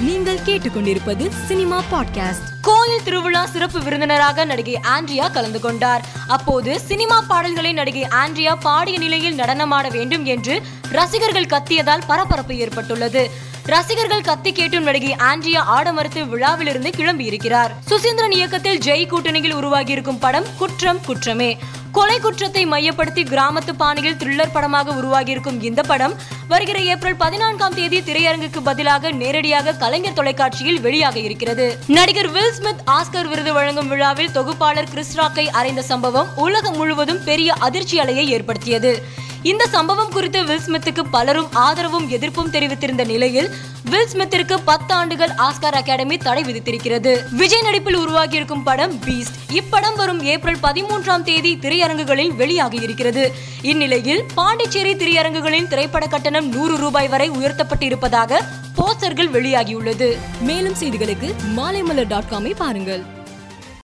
நீங்கள் கேட்டுக்கொண்டிருப்பது cinema podcast. கோயில் திருவிழா சிறப்பு விருந்தினராக நடிகை ஆண்ட்ரியா கலந்து கொண்டார். அப்போது சினிமா பாடல்களை நடிகை ஆண்ட்ரியா பாடிய நிலையில் நடனமாட வேண்டும் என்று ரசிகர்கள் கத்தியதால் பரபரப்பு ஏற்பட்டுள்ளது. ரசிகர்கள் கத்தி கேட்டும் நடிகை ஆண்ட்ரியா ஆட மறுத்து விழாவிலிருந்து கிளம்பி இருக்கிறார் சுசீந்திரன் இயக்கத்தில் ஜெய் கூட்டணியில் உருவாகியிருக்கும் படம் குற்றம் குற்றமே. கொலை குற்றத்தை மையப்படுத்தி கிராமத்து பாணியில் த்ரில்லர் படமாக உருவாகியிருக்கும் இந்த படம் வருகிற ஏப்ரல் பதினான்காம் தேதி திரையரங்குக்கு பதிலாக நேரடியாக கலைஞர் தொலைக்காட்சியில் வெளியாக இருக்கிறது. நடிகர் வில் ஸ்மித் ஆஸ்கர் விருது வழங்கும் விழாவில் தொகுப்பாளர் கிறிஸ் ராக்கை அறைந்த சம்பவம் உலகம் முழுவதும் பெரிய அதிர்ச்சி அலையை ஏற்படுத்தியது. இந்த சம்பவம் குறித்து வில் ஸ்மித்துக்கு பலரும் ஆதரவும் எதிர்ப்பும் தெரிவித்திருந்த நிலையில் வில் ஸ்மித்திற்கு பத்து ஆண்டுகள் ஆஸ்கார் அகாடமி தடை விதித்திருக்கிறது. விஜய் நடிப்பில் உருவாகியிருக்கும் படம் பீஸ்ட் இப்படம் வரும் ஏப்ரல் பதிமூன்றாம் தேதி திரையரங்குகளில் வெளியாகி இருக்கிறது இந்நிலையில் பாண்டிச்சேரி திரையரங்குகளின் திரைப்பட கட்டணம் நூறு ரூபாய் வரை உயர்த்தப்பட்டு இருப்பதாக போஸ்டர்கள் வெளியாகியுள்ளது. மேலும் செய்திகளுக்கு மாலைமலர் டாட் காமை பாருங்கள்.